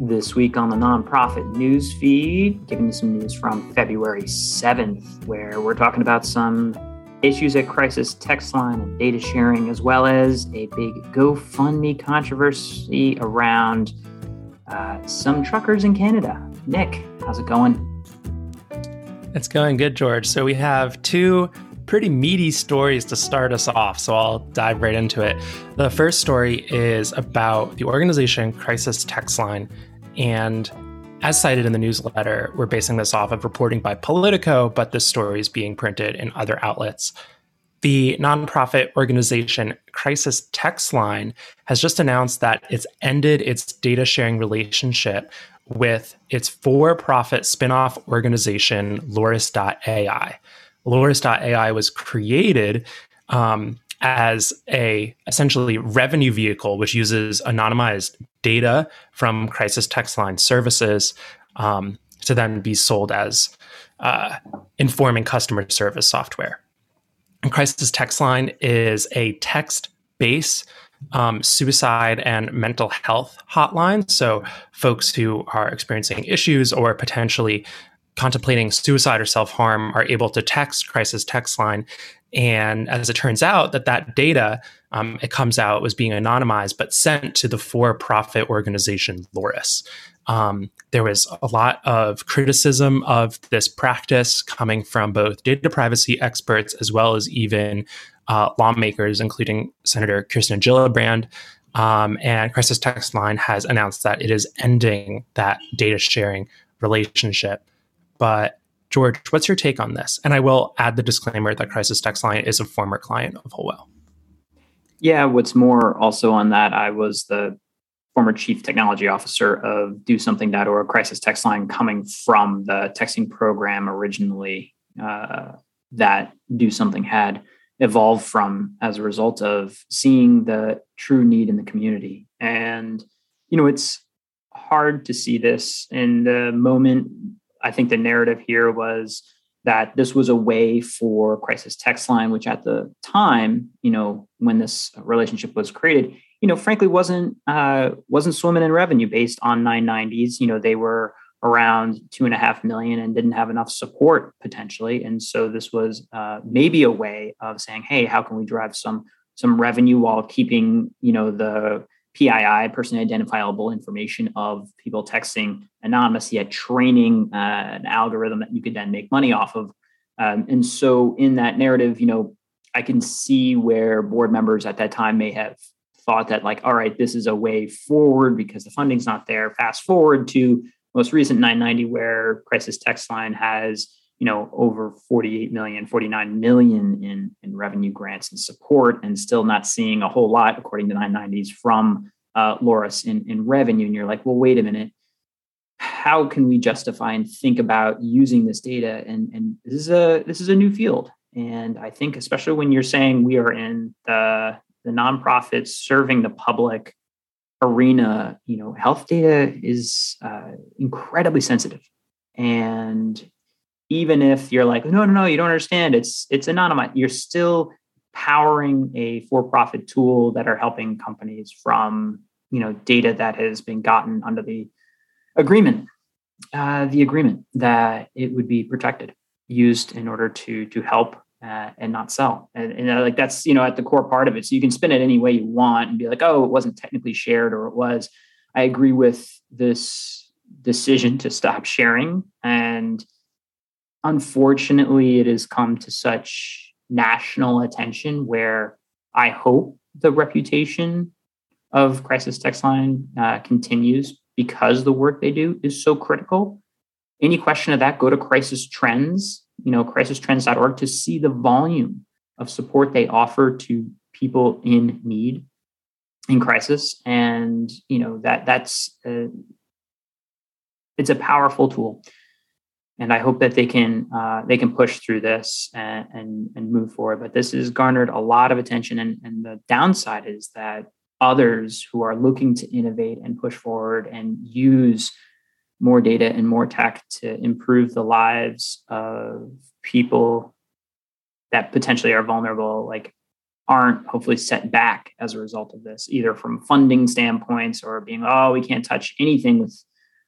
This week on the nonprofit news feed, giving you some news from February 7th, where we're talking about some issues at Crisis Text Line and data sharing, as well as a big GoFundMe controversy around uh, some truckers in Canada. Nick, how's it going? It's going good, George. So we have two pretty meaty stories to start us off, so I'll dive right into it. The first story is about the organization Crisis Text Line. And as cited in the newsletter, we're basing this off of reporting by Politico, but this story is being printed in other outlets. The nonprofit organization Crisis Text Line has just announced that it's ended its data sharing relationship with its for profit spinoff organization, Loris.ai. Loris.ai was created um, as a essentially revenue vehicle, which uses anonymized data from crisis text line services um, to then be sold as uh, informing customer service software. And crisis text line is a text based um, suicide and mental health hotline. So, folks who are experiencing issues or potentially contemplating suicide or self harm are able to text crisis text line. And as it turns out, that that data um, it comes out was being anonymized but sent to the for-profit organization Loris. Um, there was a lot of criticism of this practice coming from both data privacy experts as well as even uh, lawmakers, including Senator Kirsten Gillibrand. Um, and Crisis Text Line has announced that it is ending that data sharing relationship. But George, what's your take on this? And I will add the disclaimer that Crisis Text Line is a former client of Whole Whale. Yeah, what's more, also on that, I was the former chief technology officer of Do Something.org, Crisis Text Line, coming from the texting program originally uh, that Do Something had evolved from as a result of seeing the true need in the community. And, you know, it's hard to see this in the moment I think the narrative here was that this was a way for crisis text line which at the time you know when this relationship was created you know frankly wasn't uh, wasn't swimming in revenue based on 990s you know they were around two and a half million and didn't have enough support potentially. And so this was uh, maybe a way of saying hey how can we drive some some revenue while keeping you know the PII, personally identifiable information of people texting anonymous, yet training uh, an algorithm that you could then make money off of. Um, and so, in that narrative, you know, I can see where board members at that time may have thought that, like, all right, this is a way forward because the funding's not there. Fast forward to most recent 990, where Crisis Text Line has you know over 48 million 49 million in in revenue grants and support and still not seeing a whole lot according to 990s from uh, loris in, in revenue. And you're like well wait a minute. How can we justify and think about using this data? And and this is a this is a new field. And i think especially when you're saying we are in the the nonprofits serving the public arena you know health data is uh, incredibly sensitive. And even if you're like, no, no, no, you don't understand. It's it's anonymous. You're still powering a for-profit tool that are helping companies from you know data that has been gotten under the agreement, uh, the agreement that it would be protected, used in order to to help uh, and not sell. And, and uh, like that's you know at the core part of it. So you can spin it any way you want and be like, oh, it wasn't technically shared or it was. I agree with this decision to stop sharing and unfortunately, it has come to such national attention where I hope the reputation of Crisis Text Line uh, continues because the work they do is so critical. Any question of that, go to Crisis Trends, you know, crisistrends.org to see the volume of support they offer to people in need in crisis. And, you know, that that's, a, it's a powerful tool and I hope that they can uh, they can push through this and, and, and move forward. But this has garnered a lot of attention, and, and the downside is that others who are looking to innovate and push forward and use more data and more tech to improve the lives of people that potentially are vulnerable, like aren't hopefully set back as a result of this, either from funding standpoints or being, oh, we can't touch anything with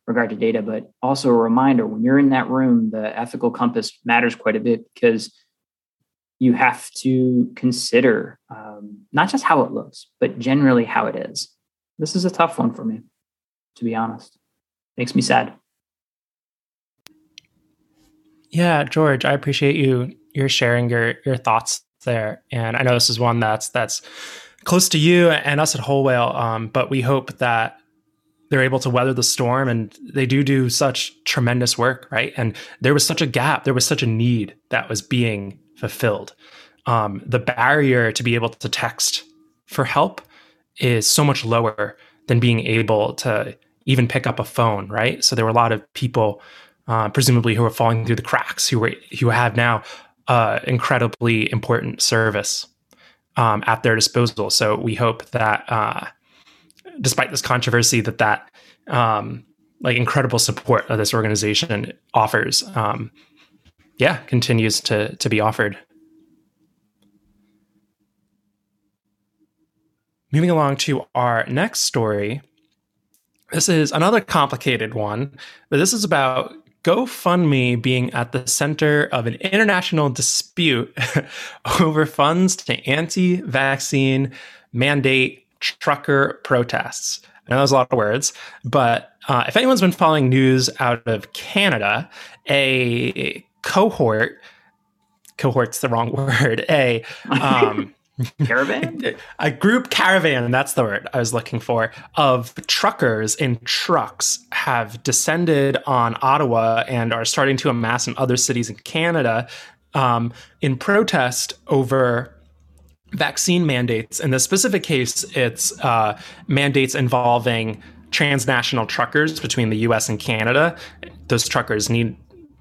regard to data, but also a reminder when you're in that room, the ethical compass matters quite a bit because you have to consider um, not just how it looks, but generally how it is. This is a tough one for me, to be honest. Makes me sad. Yeah, George, I appreciate you you're sharing your your thoughts there, and I know this is one that's that's close to you and us at Whole Whale. Um, but we hope that they're able to weather the storm, and they do do such tremendous work, right? And there was such a gap, there was such a need that was being fulfilled. Um, the barrier to be able to text for help is so much lower than being able to even pick up a phone, right? So there were a lot of people, uh, presumably, who are falling through the cracks, who were who have now uh, incredibly important service um, at their disposal. So we hope that, uh, despite this controversy, that that um, like incredible support that this organization offers, um, yeah, continues to to be offered. Moving along to our next story. This is another complicated one, but this is about GoFundMe being at the center of an international dispute over funds to anti vaccine mandate trucker protests. I know there's a lot of words, but uh, if anyone's been following news out of Canada, a cohort, cohort's the wrong word, a um, caravan a group caravan that's the word i was looking for of truckers in trucks have descended on ottawa and are starting to amass in other cities in canada um, in protest over vaccine mandates in the specific case it's uh, mandates involving transnational truckers between the us and canada those truckers need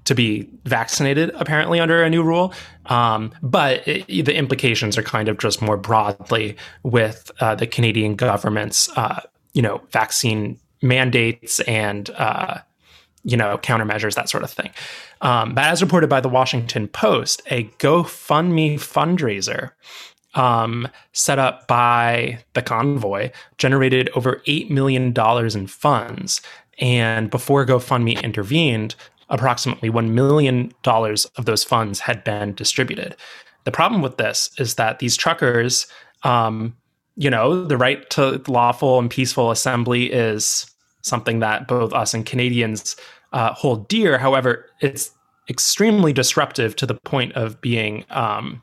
to be vaccinated, apparently, under a new rule. Um, but it, the implications are kind of just more broadly with uh, the Canadian government's, uh, you know, vaccine mandates and, uh, you know, countermeasures, that sort of thing. Um, but as reported by the Washington Post, a GoFundMe fundraiser um, set up by the convoy generated over $8 million in funds. And before GoFundMe intervened, approximately $1 million of those funds had been distributed. The problem with this is that these truckers, um, you know, the right to lawful and peaceful assembly is something that both us and Canadians uh, hold dear. However, it's extremely disruptive to the point of being um,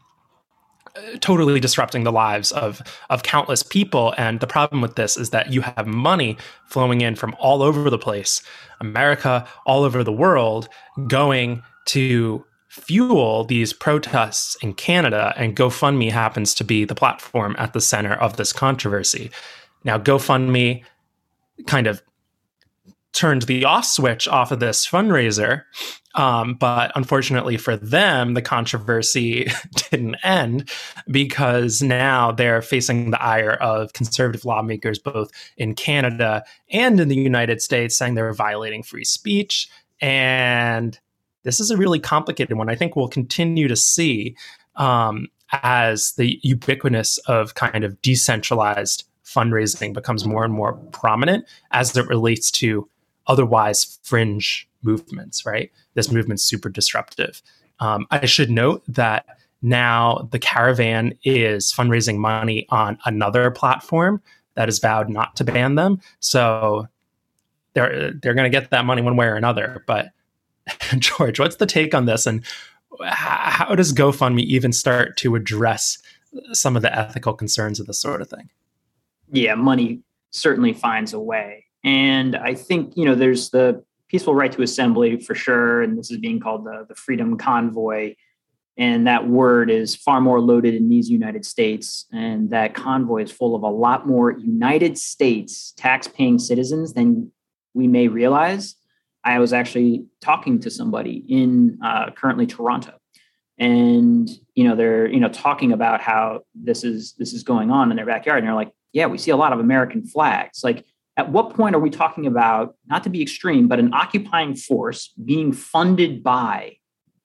totally disrupting the lives of of countless people. And the problem with this is that you have money flowing in from all over the place america all over the world going to fuel these protests in canada. And gofundme happens to be the platform at the center of this controversy. Now gofundme kind of turned the off switch off of this fundraiser. Um, but unfortunately for them, the controversy didn't end because now they're facing the ire of conservative lawmakers both in Canada and in the United States saying they're violating free speech. And this is a really complicated one. I think we'll continue to see um, as the ubiquitous of kind of decentralized fundraising becomes more and more prominent as it relates to otherwise fringe movements, right? This movement's super disruptive. Um, I should note that now the caravan is fundraising money on another platform that has vowed not to ban them. So they're they're going to get that money one way or another. But George, what's the take on this, and how does GoFundMe even start to address some of the ethical concerns of this sort of thing? Yeah, money certainly finds a way. And I think, you know, there's the peaceful right to assembly for sure. And this is being called the, the Freedom Convoy. And that word is far more loaded in these United States. And that convoy is full of a lot more United States tax paying citizens than we may realize. I was actually talking to somebody in uh, currently Toronto, and you know they're you know talking about how this is this is going on in their backyard, and they're like, yeah, we see a lot of American flags. Like at what point are we talking about, not to be extreme, but an occupying force being funded by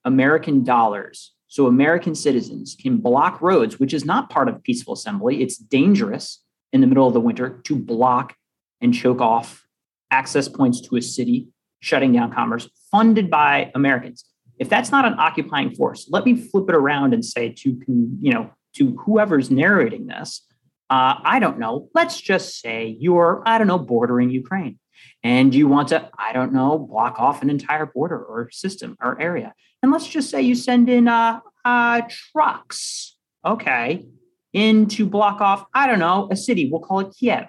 American dollars so American citizens can block roads, which is not part of peaceful assembly. It's dangerous in the middle of the winter to block and choke off access points to a city, shutting down commerce, funded by Americans. If that's not an occupying force, let me flip it around and say to you know to whoever's narrating this, uh, I don't know. Let's just say you're I don't know bordering Ukraine, and you want to I don't know block off an entire border or system or area, and let's just say you send in uh, uh, trucks, okay, in to block off I don't know a city. We'll call it Kiev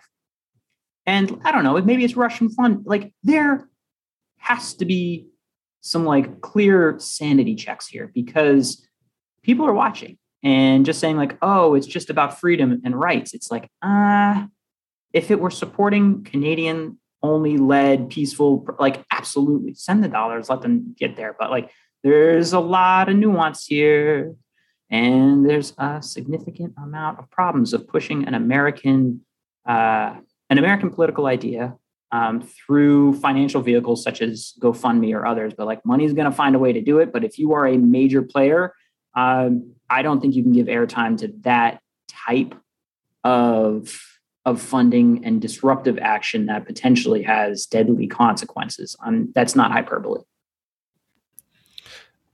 and I don't know, maybe it's Russian fun. Like there has to be some like clear sanity checks here because people are watching and just saying like, oh, it's just about freedom and rights. It's like, ah, uh, if it were supporting Canadian only led peaceful, like absolutely send the dollars, let them get there. But like, there's a lot of nuance here. And there's a significant amount of problems of pushing an American uh, an American political idea um, through financial vehicles such as GoFundMe or others. But like money's going to find a way to do it. But if you are a major player, um, I don't think you can give airtime to that type of of funding and disruptive action that potentially has deadly consequences. Um, that's not hyperbole.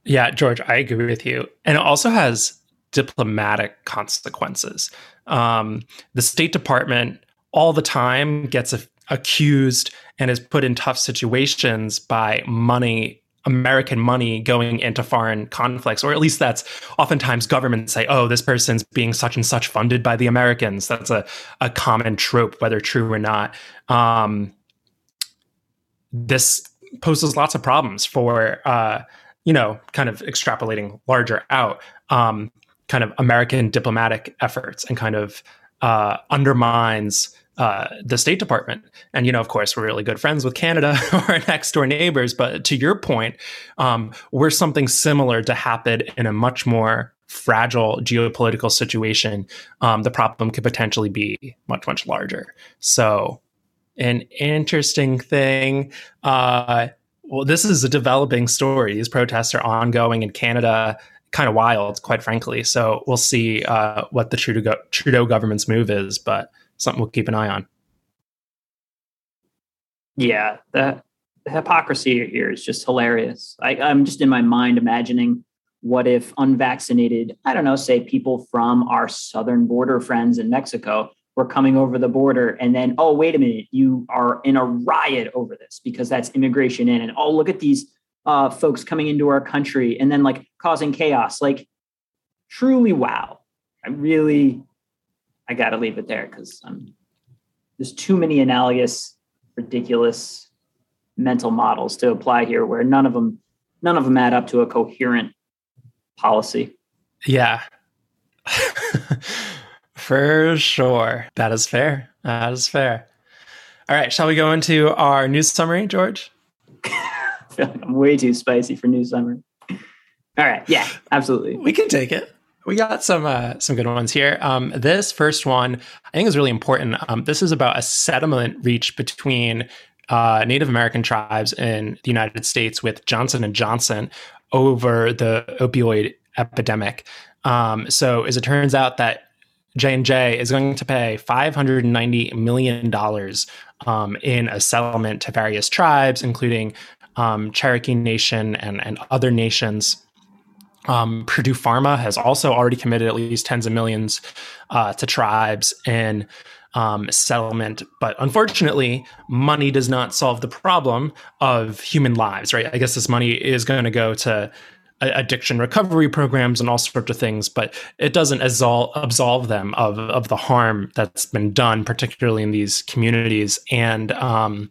Yeah, George, I agree with you. And it also has diplomatic consequences. Um, the State Department all the time gets a, accused and is put in tough situations by money American money going into foreign conflicts, or at least that's oftentimes governments say, oh, this person's being such and such funded by the Americans. That's a, a common trope, whether true or not. Um, this poses lots of problems for, uh, you know, kind of extrapolating larger out, um, kind of American diplomatic efforts and kind of uh, undermines uh, the State Department. And, you know, of course, we're really good friends with Canada or our next door neighbors. But to your point, um, we're something similar to happen in a much more fragile geopolitical situation. Um, the problem could potentially be much, much larger. So, an interesting thing. Uh, well, this is a developing story. These protests are ongoing in Canada kind of wild, quite frankly. So we'll see uh, what the Trudeau, Trudeau government's move is. But something we'll keep an eye on. Yeah, the, hypocrisy here is just hilarious. I, I'm just in my mind imagining what if unvaccinated, I don't know, say people from our southern border friends in Mexico were coming over the border and then, oh, wait a minute, you are in a riot over this because that's immigration in. And oh, look at these uh, folks coming into our country and then like causing chaos. Like, truly, wow. I really, I got to leave it there because there's too many analogous, ridiculous mental models to apply here, where none of them none of them add up to a coherent policy. Yeah, for sure. That is fair. That is fair. All right, shall we go into our news summary, George? I feel like I'm way too spicy for news summary. All right, yeah, absolutely. We can take it. We got some uh, some good ones here. Um, this first one I think is really important. Um, this is about a settlement reached between uh, Native American tribes in the United States with Johnson and Johnson over the opioid epidemic. Um, so, as it turns out, that J and J is going to pay 590 million dollars um, in a settlement to various tribes, including um, Cherokee Nation and and other nations. Um, Purdue Pharma has also already committed at least tens of millions uh, to tribes in um, settlement. But unfortunately, money does not solve the problem of human lives, right? I guess this money is going to go to addiction recovery programs and all sorts of things, but it doesn't absolve, absolve them of, of the harm that's been done, particularly in these communities. And um,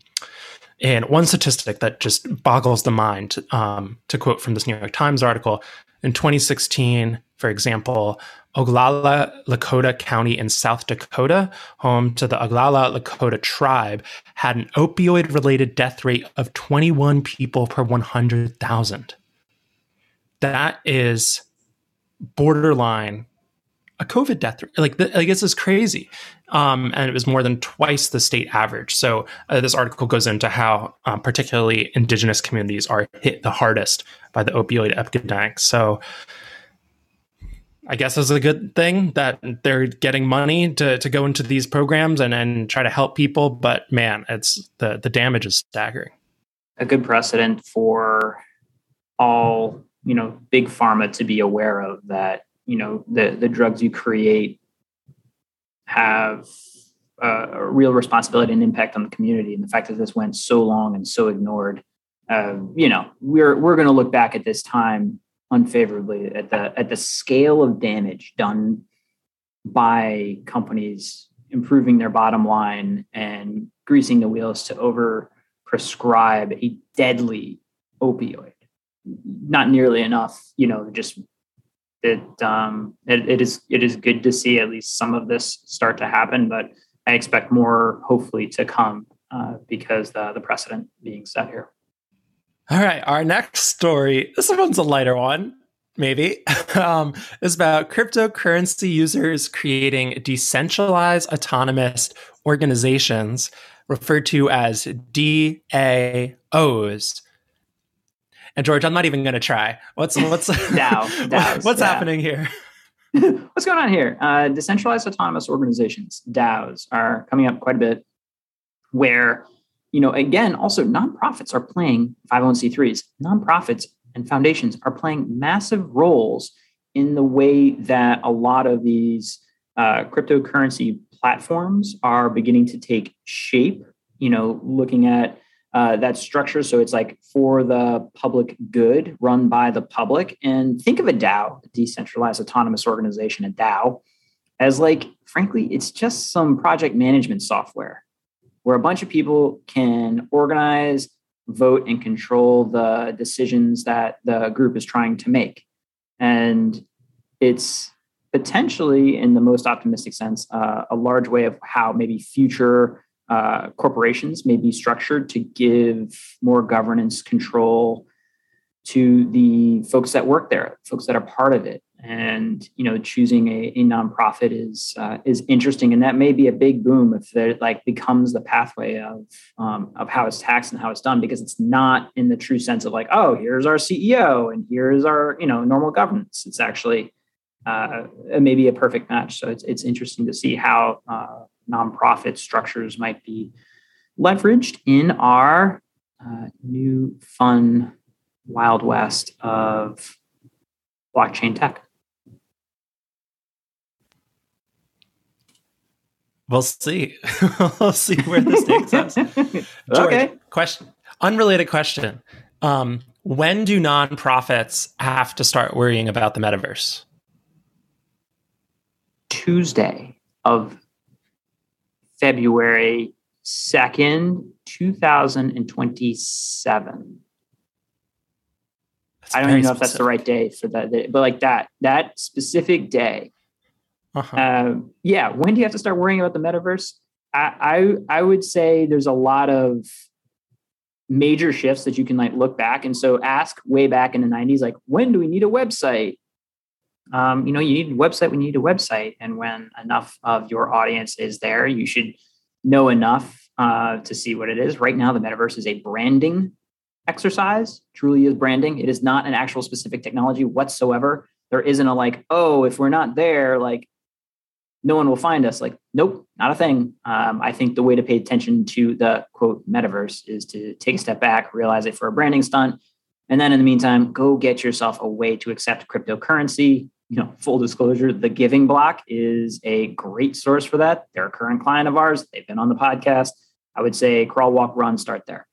and one statistic that just boggles the mind, um, to quote from this New York Times article, in 2016, for example, Oglala Lakota County in South Dakota, home to the Oglala Lakota tribe, had an opioid related death rate of 21 people per 100,000. That is borderline a COVID death rate. Like, the, like this is crazy. Um, and it was more than twice the state average. So uh, this article goes into how um, particularly indigenous communities are hit the hardest by the opioid epidemic. So I guess is a good thing that they're getting money to, to go into these programs and, and try to help people. But man, it's the, the damage is staggering. A good precedent for all, you know, big pharma to be aware of that, you know, the, the drugs you create have a real responsibility and impact on the community. And the fact that this went so long and so ignored, uh, you know, we're we're going to look back at this time unfavorably at the at the scale of damage done by companies improving their bottom line and greasing the wheels to over prescribe a deadly opioid. Not nearly enough, you know, just it, um, it, it is it is good to see at least some of this start to happen, but I expect more hopefully to come uh, because the the precedent being set here. All right, our next story. This one's a lighter one, maybe. um, is about cryptocurrency users creating decentralized autonomous organizations referred to as DAOs. And George, I'm not even going to try. What's what's DAOs, what's happening here? what's going on here? Uh, decentralized autonomous organizations (DAOs) are coming up quite a bit. Where you know, again, also nonprofits are playing 501c3s. Nonprofits and foundations are playing massive roles in the way that a lot of these uh, cryptocurrency platforms are beginning to take shape. You know, looking at uh, that structure. So it's like for the public good, run by the public. And think of a DAO, a decentralized autonomous organization, a DAO, as like, frankly, it's just some project management software where a bunch of people can organize, vote, and control the decisions that the group is trying to make. And it's potentially, in the most optimistic sense, uh, a large way of how maybe future uh, corporations may be structured to give more governance control to the folks that work there, folks that are part of it. And you know choosing a, a nonprofit is uh, is interesting. And that may be a big boom if it like becomes the pathway of um, of how it's taxed and how it's done because it's not in the true sense of like oh here's our ceo and here's our you know normal governance. It's actually uh, maybe a perfect match. So it's, it's interesting to see how uh, nonprofit structures might be leveraged in our uh, new fun wild west of blockchain tech We'll see. we'll see where this takes us. George, okay. Question. Unrelated question. Um, when do nonprofits have to start worrying about the metaverse? Tuesday of February 2nd, 2027. That's I don't even know specific. if that's the right day for that, but like that, that specific day uh-huh. Uh, yeah, when do you have to start worrying about the metaverse? I, I I would say there's a lot of major shifts that you can like look back and so ask way back in the 90s like when do we need a website um, you know you need a website when you need a website and when enough of your audience is there you should know enough uh, to see what it is right now the metaverse is a branding exercise truly is branding it is not an actual specific technology whatsoever there isn't a like oh if we're not there like no one will find us. Like, nope, not a thing. Um, I think the way to pay attention to the quote metaverse is to take a step back, realize it for a branding stunt, and then in the meantime, go get yourself a way to accept cryptocurrency. You know, full disclosure, the Giving Block is a great source for that. They're a current client of ours. They've been on the podcast. I would say crawl, walk, run, start there.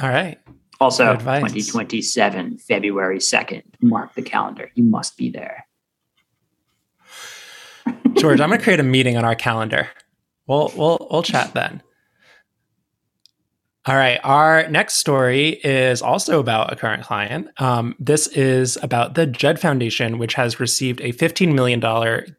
All right. Also, 2027, February 2nd. Mark the calendar. You must be there. George, I'm going to create a meeting on our calendar. We'll we'll we'll chat then. All right. Our next story is also about a current client. Um, this is about the Jed Foundation, which has received a $15 million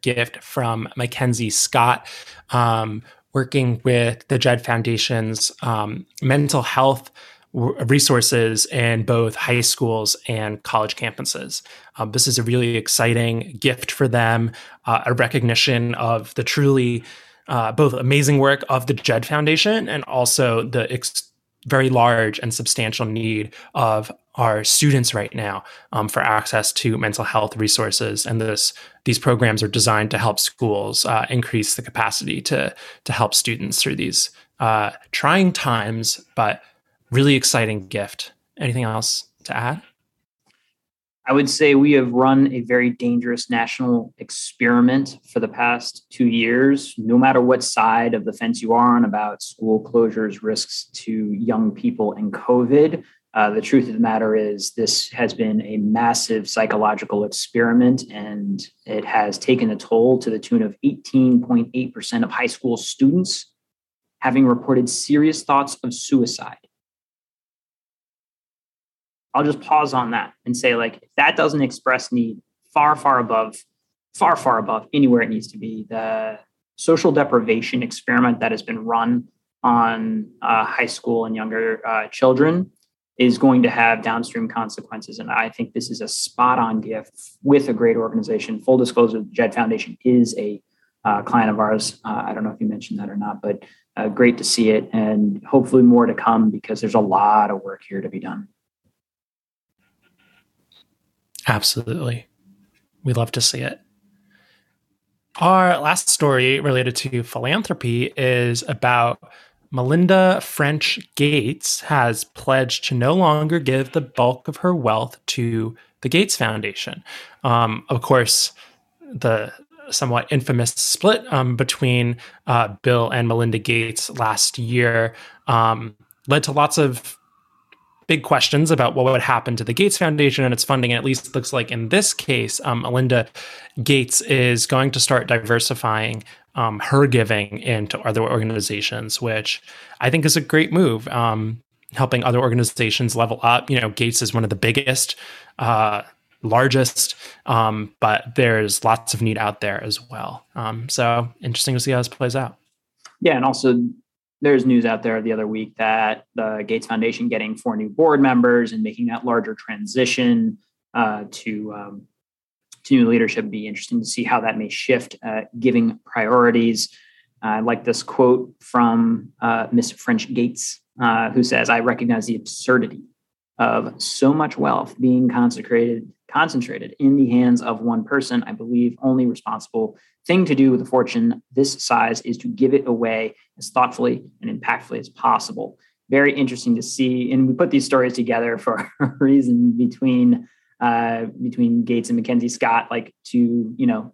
gift from Mackenzie Scott, um, working with the Jed Foundation's um, mental health resources in both high schools and college campuses. Um, this is a really exciting gift for them, uh, a recognition of the truly uh, both amazing work of the Jed Foundation and also the ex- very large and substantial need of our students right now um, for access to mental health resources. And this these programs are designed to help schools uh, increase the capacity to to help students through these uh, trying times. But really exciting gift. Anything else to add I would say we have run a very dangerous national experiment for the past two years. No matter what side of the fence you are on about school closures, risks to young people, and COVID, uh, the truth of the matter is, this has been a massive psychological experiment, and it has taken a toll to the tune of 18.8% of high school students having reported serious thoughts of suicide. I'll just pause on that and say, like, if that doesn't express need far, far above, far, far above anywhere it needs to be, the social deprivation experiment that has been run on uh, high school and younger uh, children is going to have downstream consequences. And I think this is a spot on gift with a great organization. Full disclosure, the Jed Foundation is a uh, client of ours. Uh, I don't know if you mentioned that or not, but uh, great to see it and hopefully more to come because there's a lot of work here to be done. Absolutely. We love to see it. Our last story related to philanthropy is about Melinda French Gates has pledged to no longer give the bulk of her wealth to the Gates Foundation. Um, of course, the somewhat infamous split um, between uh, Bill and Melinda Gates last year um, led to lots of big questions about what would happen to the Gates Foundation and its funding. And at least it looks like in this case, um, Melinda Gates is going to start diversifying um, her giving into other organizations, which I think is a great move. Um, helping other organizations level up. You know, Gates is one of the biggest, uh, largest, um, but there's lots of need out there as well. Um, so interesting to see how this plays out. Yeah, and also there's news out there the other week that the Gates Foundation getting four new board members and making that larger transition uh, to um, to new leadership. Be interesting to see how that may shift uh, giving priorities. Uh, I like this quote from uh, Miss French Gates, uh, who says, "I recognize the absurdity of so much wealth being consecrated concentrated in the hands of one person. I believe only responsible thing to do with a fortune this size is to give it away as thoughtfully and impactfully as possible. Very interesting to see, and we put these stories together for a reason between uh, between Gates and Mackenzie Scott, like two you know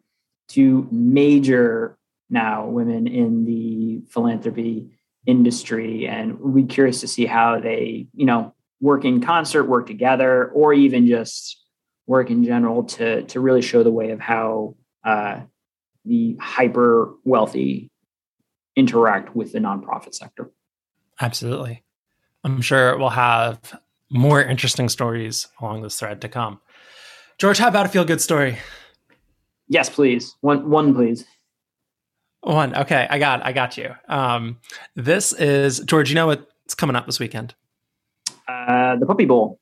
two major now women in the philanthropy industry, and we're curious to see how they you know work in concert, work together, or even just work in general to to really show the way of how uh, the hyper wealthy interact with the nonprofit sector. Absolutely. I'm sure we'll have more interesting stories along this thread to come. George, how about a feel good story? Yes, please. One one please. One. Okay, I got I got you. Um, this is George, you know what's coming up this weekend? Uh, the Puppy Bowl.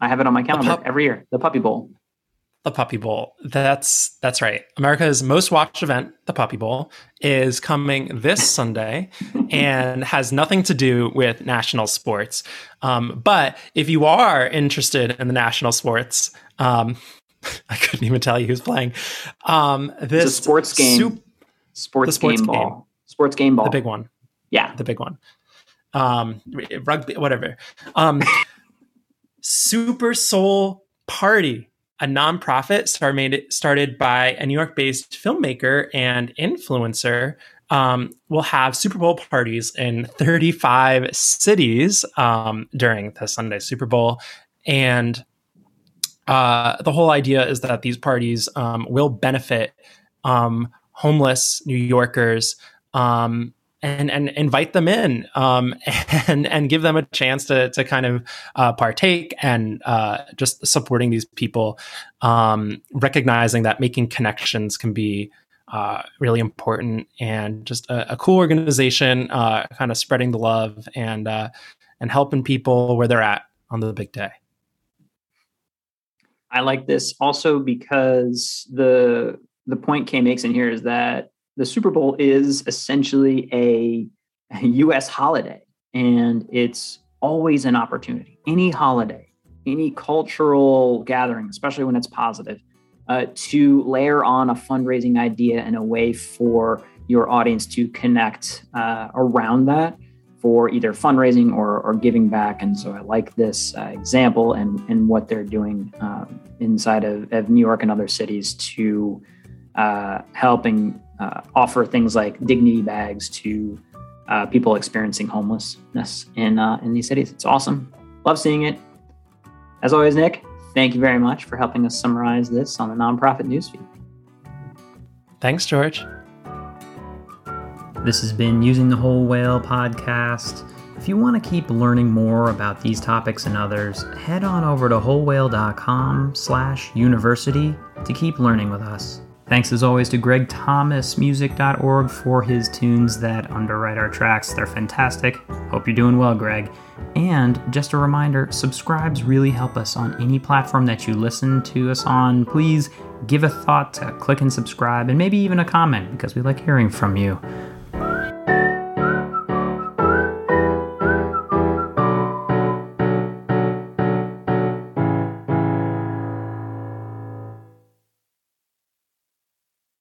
I have it on my calendar pup- every year. The Puppy Bowl. The Puppy Bowl. That's that's right. America's most watched event, the Puppy Bowl, is coming this Sunday and has nothing to do with national sports. Um, but if you are interested in the national sports, um, I couldn't even tell you who's playing. Um, this sports game, sup- sports, sports game, game ball, sports game ball, the big one. Yeah, the big one. Um, rugby, whatever. Um, Super Soul Party a nonprofit started started by a New York based filmmaker and influencer. Um, will have Super Bowl parties in 35 cities um, during the Sunday Super Bowl. And uh, the whole idea is that these parties um, will benefit um, homeless New Yorkers um, and and invite them in um, and and give them a chance to to kind of uh, partake and uh, just supporting these people, um, recognizing that making connections can be uh, really important and just a, a cool organization, uh, kind of spreading the love and uh, and helping people where they're at on the big day. I like this also because the the point Kay makes in here is that the Super Bowl is essentially a, U.S. holiday. and it's always an opportunity. Any holiday, any cultural gathering, especially when it's positive, uh, to layer on a fundraising idea and a way for your audience to connect uh, around that for either fundraising or, or giving back. And so I like this uh, example and, and what they're doing um, inside of, of, New York and other cities to uh, helping uh, offer things like dignity bags to uh, people experiencing homelessness in, uh, in these cities. It's awesome. Love seeing it. As always, Nick, thank you very much for helping us summarize this on the nonprofit newsfeed. Thanks, George. This has been Using the Whole Whale podcast. If you want to keep learning more about these topics and others, head on over to wholewhale.com slash university to keep learning with us. Thanks as always to gregthomasmusic.org for his tunes that underwrite our tracks. They're fantastic. Hope you're doing well, Greg. And just a reminder subscribes really help us on any platform that you listen to us on. Please give a thought to click and subscribe and maybe even a comment because we like hearing from you.